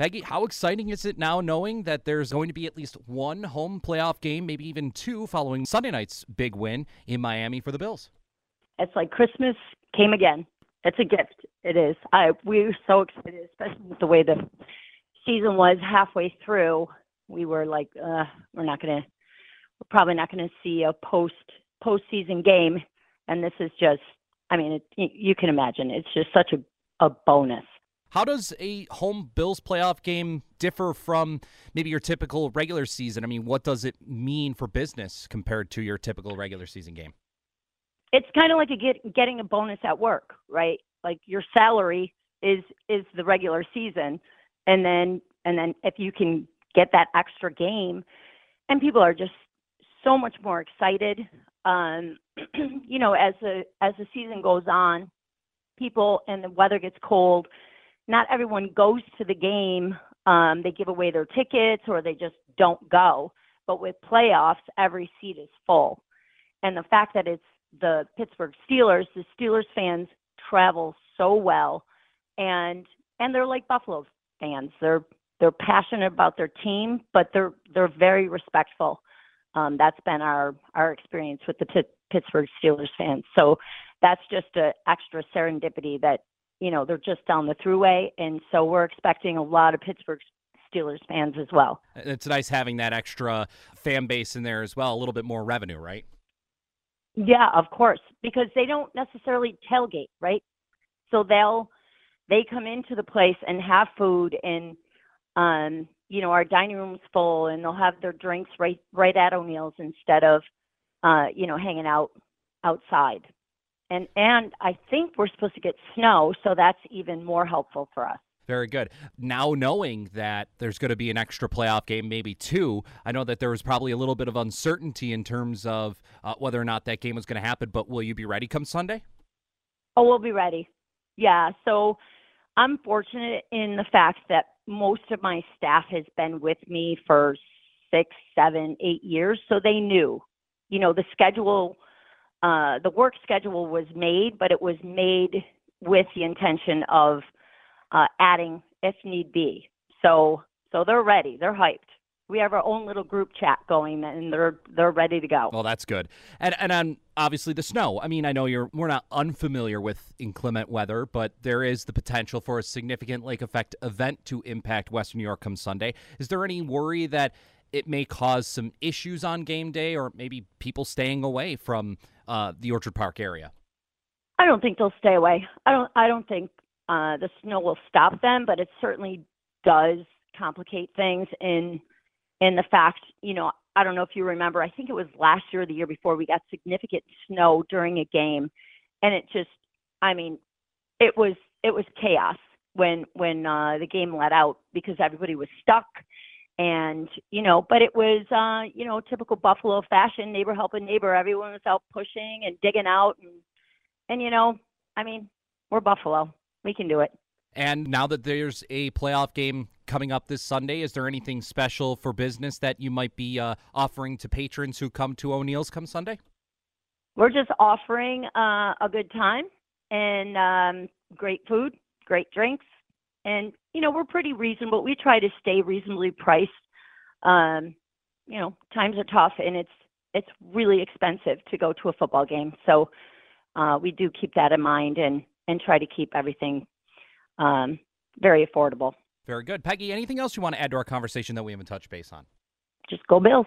Peggy, how exciting is it now knowing that there's going to be at least one home playoff game, maybe even two, following Sunday night's big win in Miami for the Bills? It's like Christmas came again. It's a gift. It is. I we were so excited, especially with the way the season was halfway through. We were like, uh, we're not gonna, we're probably not gonna see a post postseason game, and this is just. I mean, it, you can imagine. It's just such a a bonus. How does a home Bills playoff game differ from maybe your typical regular season? I mean, what does it mean for business compared to your typical regular season game? It's kind of like a get, getting a bonus at work, right? Like your salary is is the regular season, and then and then if you can get that extra game, and people are just so much more excited. Um, you know, as the as the season goes on, people and the weather gets cold not everyone goes to the game. Um, they give away their tickets or they just don't go. But with playoffs, every seat is full. And the fact that it's the Pittsburgh Steelers, the Steelers fans travel so well and and they're like Buffalo fans. They're they're passionate about their team, but they're they're very respectful. Um, that's been our our experience with the P- Pittsburgh Steelers fans. So that's just an extra serendipity that you know, they're just down the throughway. And so we're expecting a lot of Pittsburgh Steelers fans as well. It's nice having that extra fan base in there as well, a little bit more revenue, right? Yeah, of course, because they don't necessarily tailgate, right? So they'll they come into the place and have food and um you know our dining room's full and they'll have their drinks right right at O'Neill's instead of uh you know hanging out outside and and I think we're supposed to get snow, so that's even more helpful for us. Very good. Now knowing that there's going to be an extra playoff game, maybe two, I know that there was probably a little bit of uncertainty in terms of uh, whether or not that game was going to happen. But will you be ready come Sunday? Oh, we'll be ready. Yeah. So I'm fortunate in the fact that most of my staff has been with me for six, seven, eight years, so they knew. You know, the schedule uh, the work schedule was made, but it was made with the intention of uh, adding if need be. So so they're ready. They're hyped. We have our own little group chat going, and they're they're ready to go. Well, that's good. And and on obviously the snow. I mean, I know you're we're not unfamiliar with inclement weather, but there is the potential for a significant lake effect event to impact Western New York come Sunday. Is there any worry that it may cause some issues on game day, or maybe people staying away from uh, the Orchard Park area? I don't think they'll stay away. I don't. I don't think uh, the snow will stop them, but it certainly does complicate things in in the fact, you know, I don't know if you remember. I think it was last year or the year before we got significant snow during a game, and it just, I mean, it was it was chaos when when uh, the game let out because everybody was stuck and you know but it was uh you know typical buffalo fashion neighbor helping neighbor. Everyone was out pushing and digging out and and you know i mean we're buffalo. We can do it. And now that there's a playoff game coming up this sunday is there anything special for business that you might be uh, offering to patrons who come to o'neill's come sunday? We're just offering uh, a good time and um, great food great drinks and you know we're pretty reasonable. We try to stay reasonably priced. Um, you know, times are tough, and it's it's really expensive to go to a football game. So uh, we do keep that in mind and and try to keep everything um, very affordable. Very good, Peggy. Anything else you want to add to our conversation that we haven't touched base on? Just go Bills.